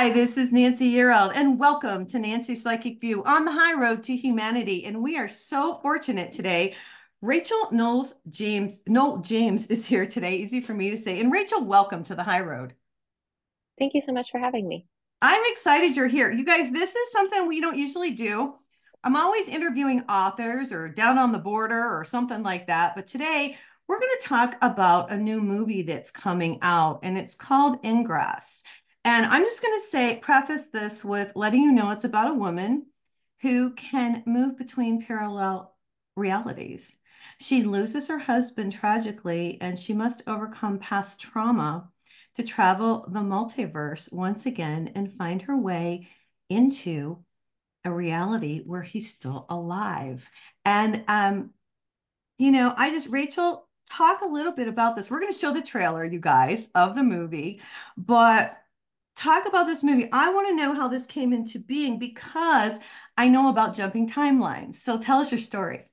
Hi, this is Nancy Yearout, and welcome to Nancy's Psychic View on the high road to humanity. And we are so fortunate today. Rachel Knowles James, Noll James is here today. Easy for me to say. And Rachel, welcome to the high road. Thank you so much for having me. I'm excited you're here. You guys, this is something we don't usually do. I'm always interviewing authors or down on the border or something like that. But today we're going to talk about a new movie that's coming out, and it's called Ingress. And I'm just going to say, preface this with letting you know it's about a woman who can move between parallel realities. She loses her husband tragically, and she must overcome past trauma to travel the multiverse once again and find her way into a reality where he's still alive. And, um, you know, I just, Rachel, talk a little bit about this. We're going to show the trailer, you guys, of the movie, but talk about this movie. I want to know how this came into being because I know about jumping timelines. So tell us your story.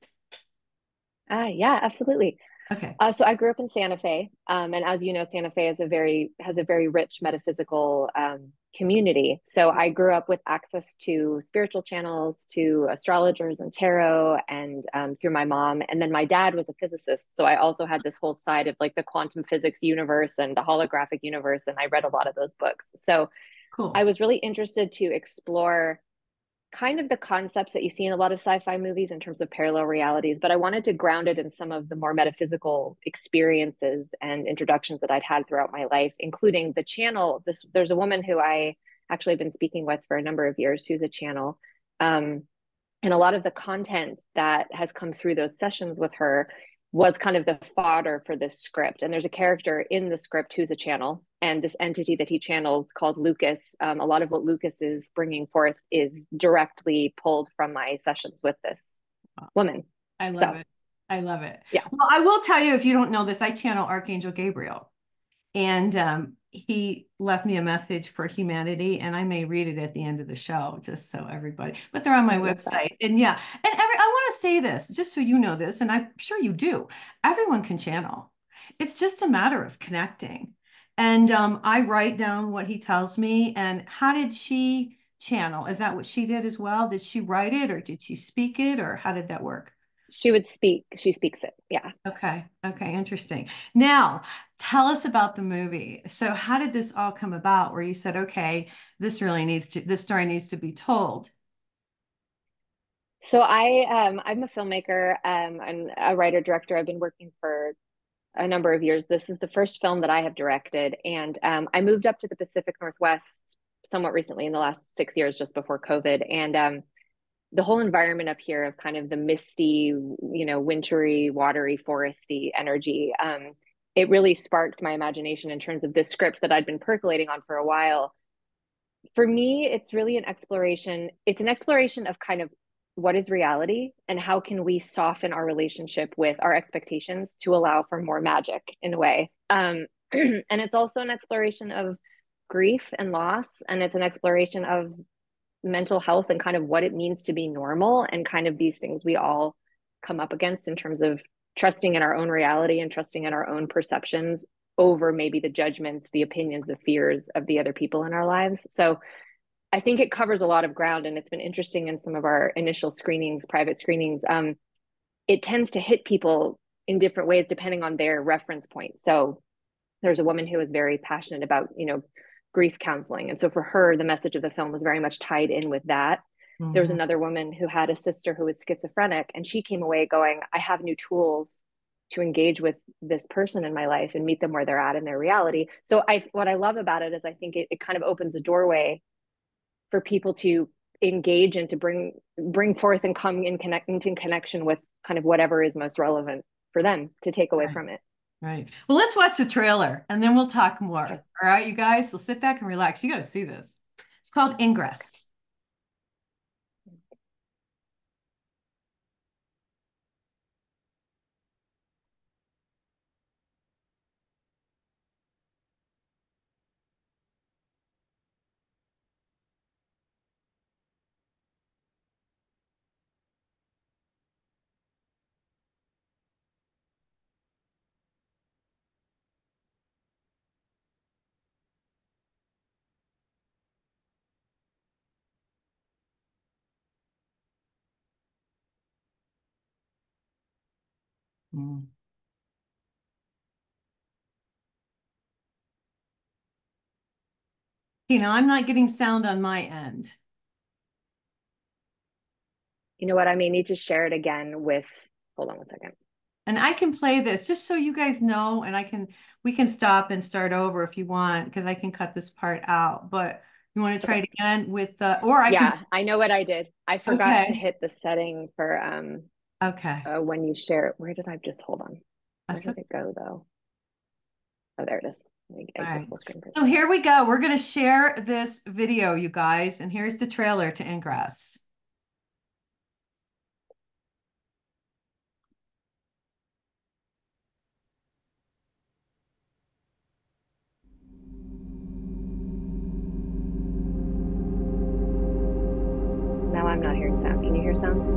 Uh, yeah, absolutely. Okay. Uh, so I grew up in Santa Fe, um, and as you know, Santa Fe is a very has a very rich metaphysical um, community. So I grew up with access to spiritual channels, to astrologers and tarot, and um, through my mom. And then my dad was a physicist, so I also had this whole side of like the quantum physics universe and the holographic universe, and I read a lot of those books. So cool. I was really interested to explore kind of the concepts that you see in a lot of sci-fi movies in terms of parallel realities but i wanted to ground it in some of the more metaphysical experiences and introductions that i'd had throughout my life including the channel. This there's a woman who i actually have been speaking with for a number of years who's a channel um, and a lot of the content that has come through those sessions with her was kind of the fodder for this script. And there's a character in the script who's a channel, and this entity that he channels called Lucas. Um, a lot of what Lucas is bringing forth is directly pulled from my sessions with this woman. I love so, it. I love it. Yeah. Well, I will tell you if you don't know this, I channel Archangel Gabriel. And um, he left me a message for humanity and i may read it at the end of the show just so everybody but they're on my website. And yeah and every i want to say this just so you know this and i'm sure you do everyone can channel. It's just a matter of connecting. And um, i write down what he tells me and how did she channel? Is that what she did as well? Did she write it or did she speak it or how did that work she would speak she speaks it yeah. Okay okay interesting. Now tell us about the movie. So how did this all come about where you said okay this really needs to this story needs to be told so i um i'm a filmmaker um and a writer director. I've been working for a number of years. This is the first film that i have directed and um, i moved up to the pacific northwest somewhat recently in the last six years just before covid and um the whole environment up here of kind of the misty, you know, wintry, watery, foresty energy, um, it really sparked my imagination in terms of this script that I'd been percolating on for a while. For me, it's really an exploration. It's an exploration of kind of what is reality and how can we soften our relationship with our expectations to allow for more magic in a way. Um, and it's also an exploration of grief and loss, and it's an exploration of mental health and kind of what it means to be normal and kind of these things we all come up against in terms of trusting in our own reality and trusting in our own perceptions over maybe the judgments, the opinions, the fears of the other people in our lives. So I think it covers a lot of ground and it's been interesting in some of our initial screenings, private screenings. Um, it tends to hit people in different ways depending on their reference point. So there's a woman who is very passionate about, you know, grief counseling. And so for her, the message of the film was very much tied in with that. Mm-hmm. There was mm-hmm. another woman who had a sister who was schizophrenic, and she came away going, I have new tools to engage with this person in my life and meet them where they're at in their reality. So I what I love about it is I think it, it kind of opens a doorway for people to engage and to bring bring forth and come in connect into connection with kind of whatever is most relevant for them to take away right. from it. Right. Well, let's watch the trailer and then we'll talk more. All right, you guys. So sit back and relax. You got to see this. It's called Ingress. Mm. You know, I'm not getting sound on my end. You know what? I may need to share it again with, hold on one second. And I can play this just so you guys know, and I can, we can stop and start over if you want, because I can cut this part out. But you want to try it again with the, or I yeah, can. I know what I did. I forgot Okay. to hit the setting for um Okay. uh, when you share it. Where did I just hold on? Where That's did it go though? Oh, there it is. Let me- I All go right. So here we go. We're going to share this video, you guys, and here's the trailer to Ingress. Now I'm not hearing sound. Can you hear sound?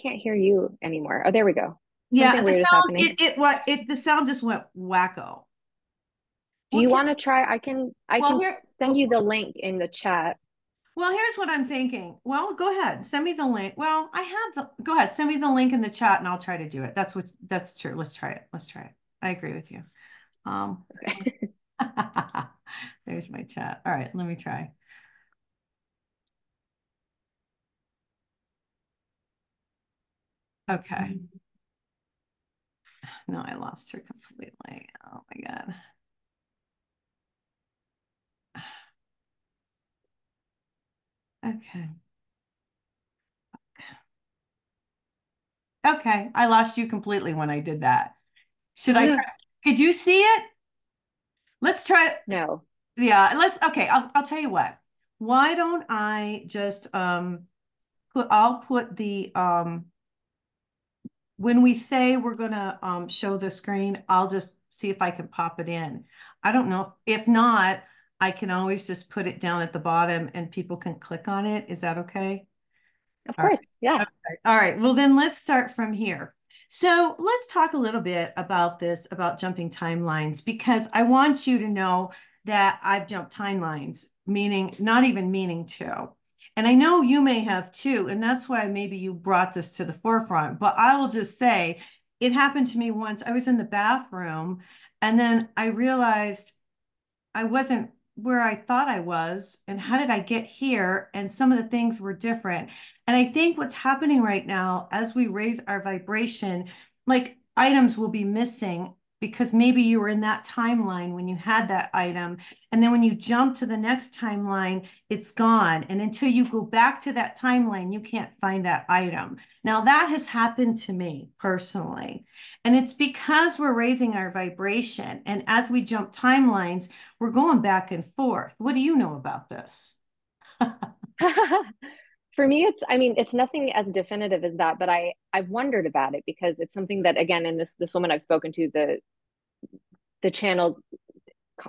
can't hear you anymore. Oh, there we go. Yeah, the sound it, it, what, it, the sound just went wacko. Do you want to try? I can I Well, can here, send you the link in the chat. well, here's what I'm thinking. Well, go ahead, send me the link. Well, I have the, go ahead, send me the link in the chat and I'll try to do it. That's what, that's true. Let's try it. Let's try it. I agree with you. Um, Okay. there's my chat. All right, let me try. Okay. No, I lost her completely. Oh my God. Okay. Okay, I lost you completely when I did that. Should I Oh, try? Could you see it? Let's try. No. Yeah, let's okay, I'll I'll tell you what. Why don't I just um put I'll put the um when we say we're gonna um show the screen, I'll just see if I can pop it in. I don't know. If not, I can always just put it down at the bottom and people can click on it. Is that okay? Of All right. course. Yeah. Okay. All right. Well, then let's start from here. So let's talk a little bit about this, about jumping timelines, because I want you to know that I've jumped timelines, meaning not even meaning to. And I know you may have too, and that's why maybe you brought this to the forefront. But I will just say it happened to me once. I was in the bathroom and then I realized I wasn't where I thought I was, and how did I get here? And some of the things were different. And I think what's happening right now, as we raise our vibration, like items will be missing because maybe you were in that timeline when you had that item. And then when you jump to the next timeline, it's gone. And until you go back to that timeline, you can't find that item. Now, that has happened to me personally. And it's because we're raising our vibration. And as we jump timelines, we're going back and forth. What do you know about this? For me, it's, I mean, it's nothing as definitive as that, but I, I've wondered about it because it's something that, again, in this, this woman I've spoken to, the, the channel,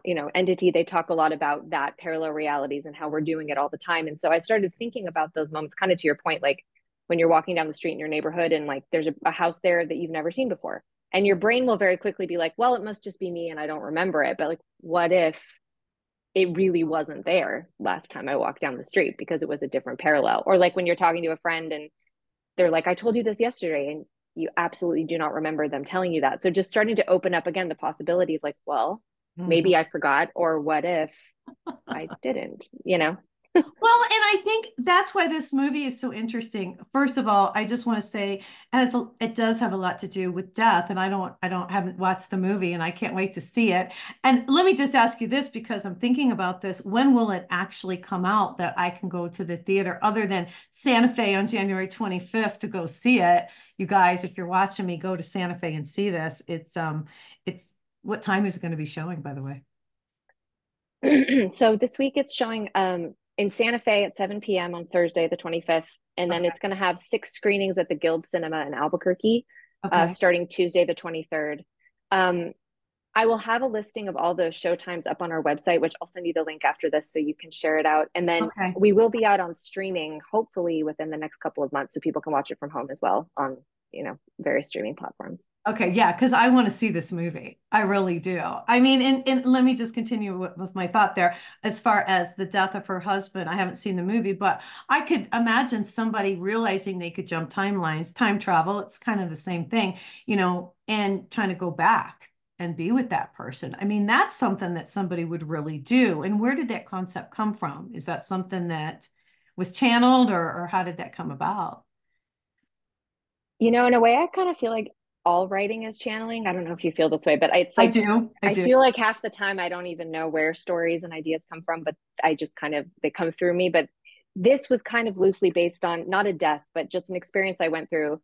you know, entity, they talk a lot about that parallel realities and how we're doing it all the time. And so I started thinking about those moments, kind of to your point, like when you're walking down the street in your neighborhood and like there's a, a house there that you've never seen before. And your brain will very quickly be like, well, it must just be me and I don't remember it. But like, what if it really wasn't there last time I walked down the street because it was a different parallel. Or like when you're talking to a friend and they're like, I told you this yesterday, and you absolutely do not remember them telling you that. So just starting to open up again the possibility of like, well, hmm. maybe I forgot, or what if I didn't, you know? Well, and I think that's why this movie is so interesting. First of all, I just want to say it, has a, it does have a lot to do with death, and I don't I don't haven't watched the movie, and I can't wait to see it. And let me just ask you this because I'm thinking about this: when will it actually come out that I can go to the theater, other than Santa Fe on January 25th to go see it? You guys, if you're watching me, go to Santa Fe and see this. It's um, it's what time is it going to be showing, by the way? so this week it's showing um in Santa Fe at 7 p.m. on Thursday, the 25th. And then okay. it's going to have six screenings at the Guild Cinema in Albuquerque, uh, okay. uh, starting Tuesday, the 23rd. Um, I will have a listing of all the show times up on our website, which I'll send you the link after this so you can share it out. And then okay. we will be out on streaming, hopefully within the next couple of months, so people can watch it from home as well on, you know, various streaming platforms. Okay, yeah, because I want to see this movie. I really do. I mean, and, and let me just continue with, with, my thought there. As far as the death of her husband, I haven't seen the movie, but I could imagine somebody realizing they could jump timelines, time travel. It's kind of the same thing, you know, and trying to go back and be with that person. I mean, that's something that somebody would really do. And where did that concept come from? Is that something that was channeled or, or how did that come about? You know, in a way, I kind of feel like all writing is channeling. I don't know if you feel this way, but it's like, I do. I, I do. feel like half the time I don't even know where stories and ideas come from, but I just kind of they come through me. But this was kind of loosely based on not a death, but just an experience I went through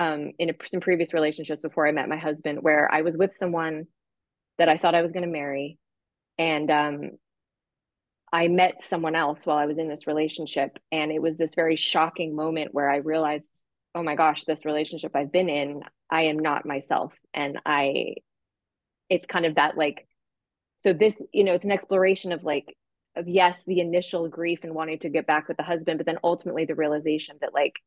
um, in a, some previous relationships before I met my husband, where I was with someone that I thought I was going to marry, and um, I met someone else while I was in this relationship, and it was this very shocking moment where I realized oh my gosh, this relationship I've been in, I am not myself. And I, it's kind of that like, so this, you know, it's an exploration of like, of yes, the initial grief and wanting to get back with the husband, but then ultimately the realization that like,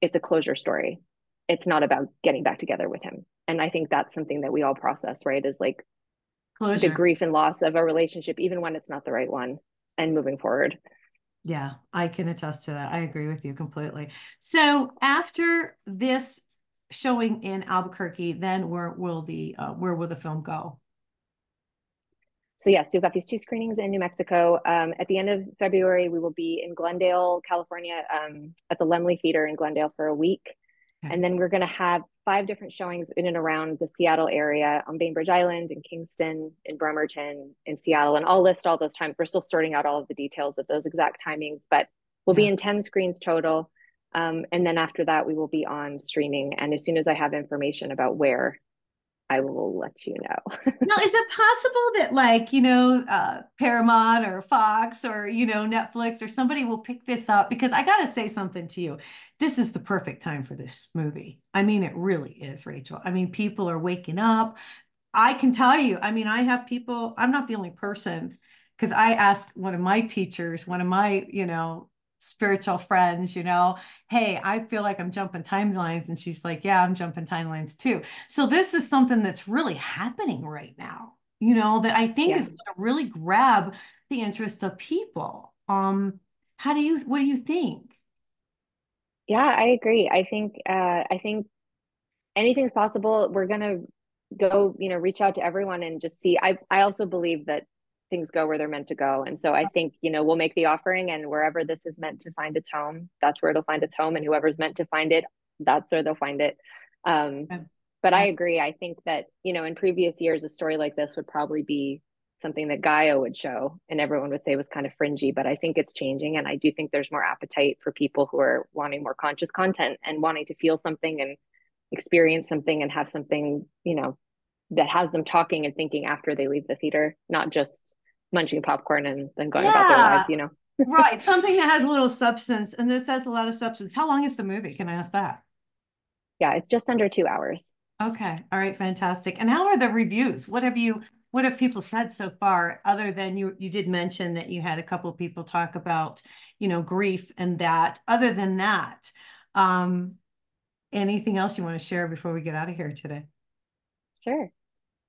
it's a closure story. It's not about getting back together with him. And I think that's something that we all process, right? Is like closure. the grief and loss of a relationship, even when it's not the right one and moving forward. Yeah, I can attest to that. I agree with you completely. So after this showing in Albuquerque, then where will the uh, where will the film go? So yes, we've got these two screenings in New Mexico. Um, at the end of February, we will be in Glendale, California, um, at the Laemmle Theater in Glendale for a week. Okay. And then we're going to have five different showings in and around the Seattle area on Bainbridge Island, in Kingston, in Bremerton, in Seattle. And I'll list all those times. We're still sorting out all of the details of those exact timings, but we'll yeah. be in 10 screens total. Um, and then after that, we will be on streaming. And as soon as I have information about where I will let you know. now, is it possible that, like, you know, uh, Paramount or Fox or, you know, Netflix or somebody will pick this up? Because I got to say something to you. This is the perfect time for this movie. I mean, it really is, Rachel. I mean, people are waking up. I can tell you, I mean, I have people, I'm not the only person because I asked one of my teachers, one of my, you know, spiritual friends, you know, hey, I feel like I'm jumping timelines. And she's like, yeah, I'm jumping timelines too. So this is something that's really happening right now, you know, that I think yeah. is going to really grab the interest of people. Um, how do you, what do you think? Yeah, I agree. I think, uh, I think anything's possible. We're going to go, you know, reach out to everyone and just see. I, I also believe that things go where they're meant to go. And so I think, you know, we'll make the offering and wherever this is meant to find its home, that's where it'll find its home. And whoever's meant to find it, that's where they'll find it. Um, but I agree. I think that, you know, in previous years, a story like this would probably be something that Gaia would show and everyone would say was kind of fringy, but I think it's changing. And I do think there's more appetite for people who are wanting more conscious content and wanting to feel something and experience something and have something, you know, that has them talking and thinking after they leave the theater, not just munching popcorn and then going yeah. about their lives, you know. right. Something that has a little substance. And this has a lot of substance. How long is the movie? Can I ask that? Yeah, it's just under two hours. Okay. All right. Fantastic. And how are the reviews? What have you what have people said so far other than you you did mention that you had a couple of people talk about you know grief and that other than that um anything else you want to share before we get out of here today Sure.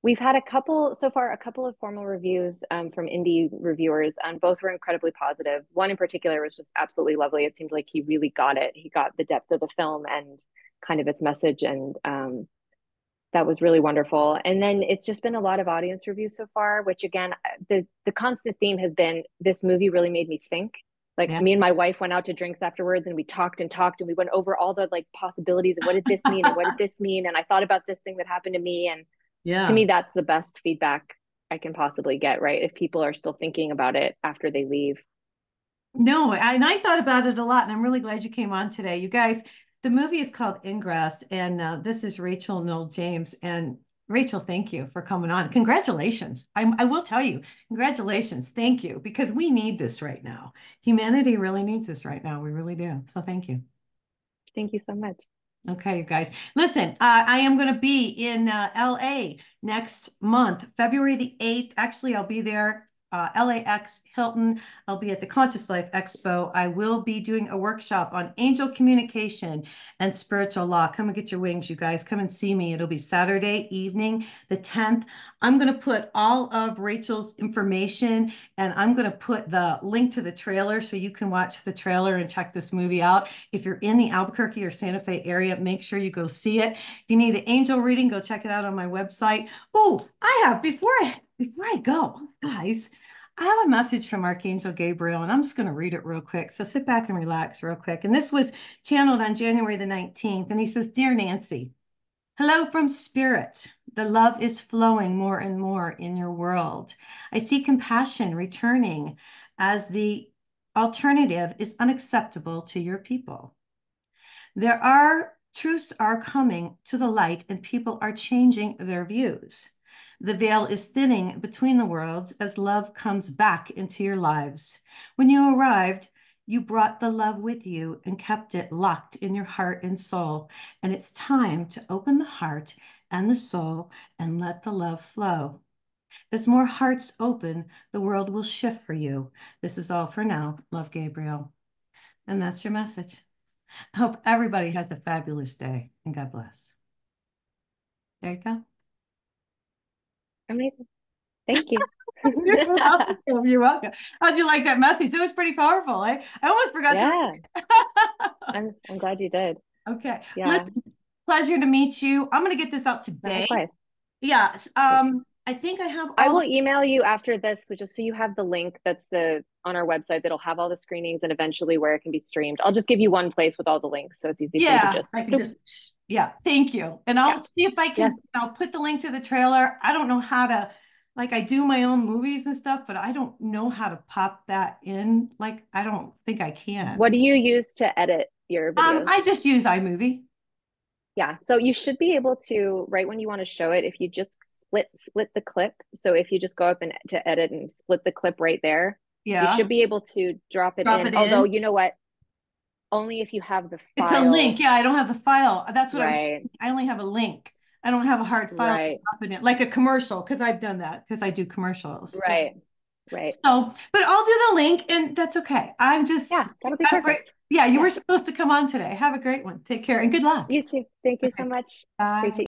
We've had a couple so far, a couple of formal reviews um, from indie reviewers, and both were incredibly positive. One in particular was just absolutely lovely. It seemed like he really got it. He got the depth of the film and kind of its message, and um, that was really wonderful. And then it's just been a lot of audience reviews so far, which again, the the constant theme has been this movie really made me think. Like yeah. me and my wife went out to drinks afterwards, and we talked and talked, and we went over all the like possibilities of what did this mean and what did this mean, and I thought about this thing that happened to me, and yeah to me that's the best feedback i can possibly get right if people are still thinking about it after they leave. No and i thought about it a lot and i'm really glad you came on today. You guys the movie is called ingress and uh, this is rachel noll james and Rachel, thank you for coming on. Congratulations. I, I will tell you, congratulations. Thank you, because we need this right now. Humanity really needs this right now. We really do. So thank you. Thank you so much. Okay, you guys. Listen, uh, I am going to be in uh, LA next month, February the 8th. Actually, I'll be there uh, LAX Hilton. I'll be at the Conscious Life Expo. I will be doing a workshop on angel communication and spiritual law. Come and get your wings, you guys. Come and see me. It'll be Saturday evening, the 10th. I'm going to put all of Rachel's information and I'm going to put the link to the trailer so you can watch the trailer and check this movie out. If you're in the Albuquerque or Santa Fe area, make sure you go see it. If you need an angel reading, go check it out on my website. Oh, I have before I before I go, guys, I have a message from Archangel Gabriel, and I'm just going to read it real quick. So sit back and relax real quick. And this was channeled on January the 19th. And he says, Dear Nancy, hello from spirit. The love is flowing more and more in your world. I see compassion returning as the alternative is unacceptable to your people. There are truths are coming to the light and people are changing their views. The veil is thinning between the worlds as love comes back into your lives. When you arrived, you brought the love with you and kept it locked in your heart and soul. And it's time to open the heart and the soul and let the love flow. As more hearts open, the world will shift for you. This is all for now. Love, Gabriel. And that's your message. I hope everybody has a fabulous day and God bless. There you go. Amazing. Thank you. You're welcome. You're welcome. How'd you like that message? It was pretty powerful. I, I almost forgot yeah. to. I'm, I'm glad you did. Okay. Yeah. Listen, pleasure to meet you. I'm going to get this out today. Likewise. Yeah. Um, I think I have. I will email you after this, just so you have the link that's the on our website that'll have all the screenings and eventually where it can be streamed. I'll just give you one place with all the links, so it's easy. Yeah, just, I can just yeah. Thank you, and I'll yeah. see if I can. Yeah. I'll put the link to the trailer. I don't know how to. Like I do my own movies and stuff, but I don't know how to pop that in. Like I don't think I can. What do you use to edit your um, videos? Um, I just use iMovie. Yeah, so you should be able to right when you want to show it, if you just split split the clip. So if you just go up and to edit and split the clip right there, yeah, you should be able to drop it drop in. It Although in. you know what, only if you have the file. It's a link. Yeah, I don't have the file. That's what right. I was. Saying. I only have a link. I don't have a hard file right. it, like a commercial, because I've done that because I do commercials. Right. Right. So, but I'll do the link, and that's okay. I'm just yeah, that'll be perfect. Yeah, you yeah. were supposed to come on today. Have a great one. Take care and good luck. You too. Thank you okay. so much. Bye. Appreciate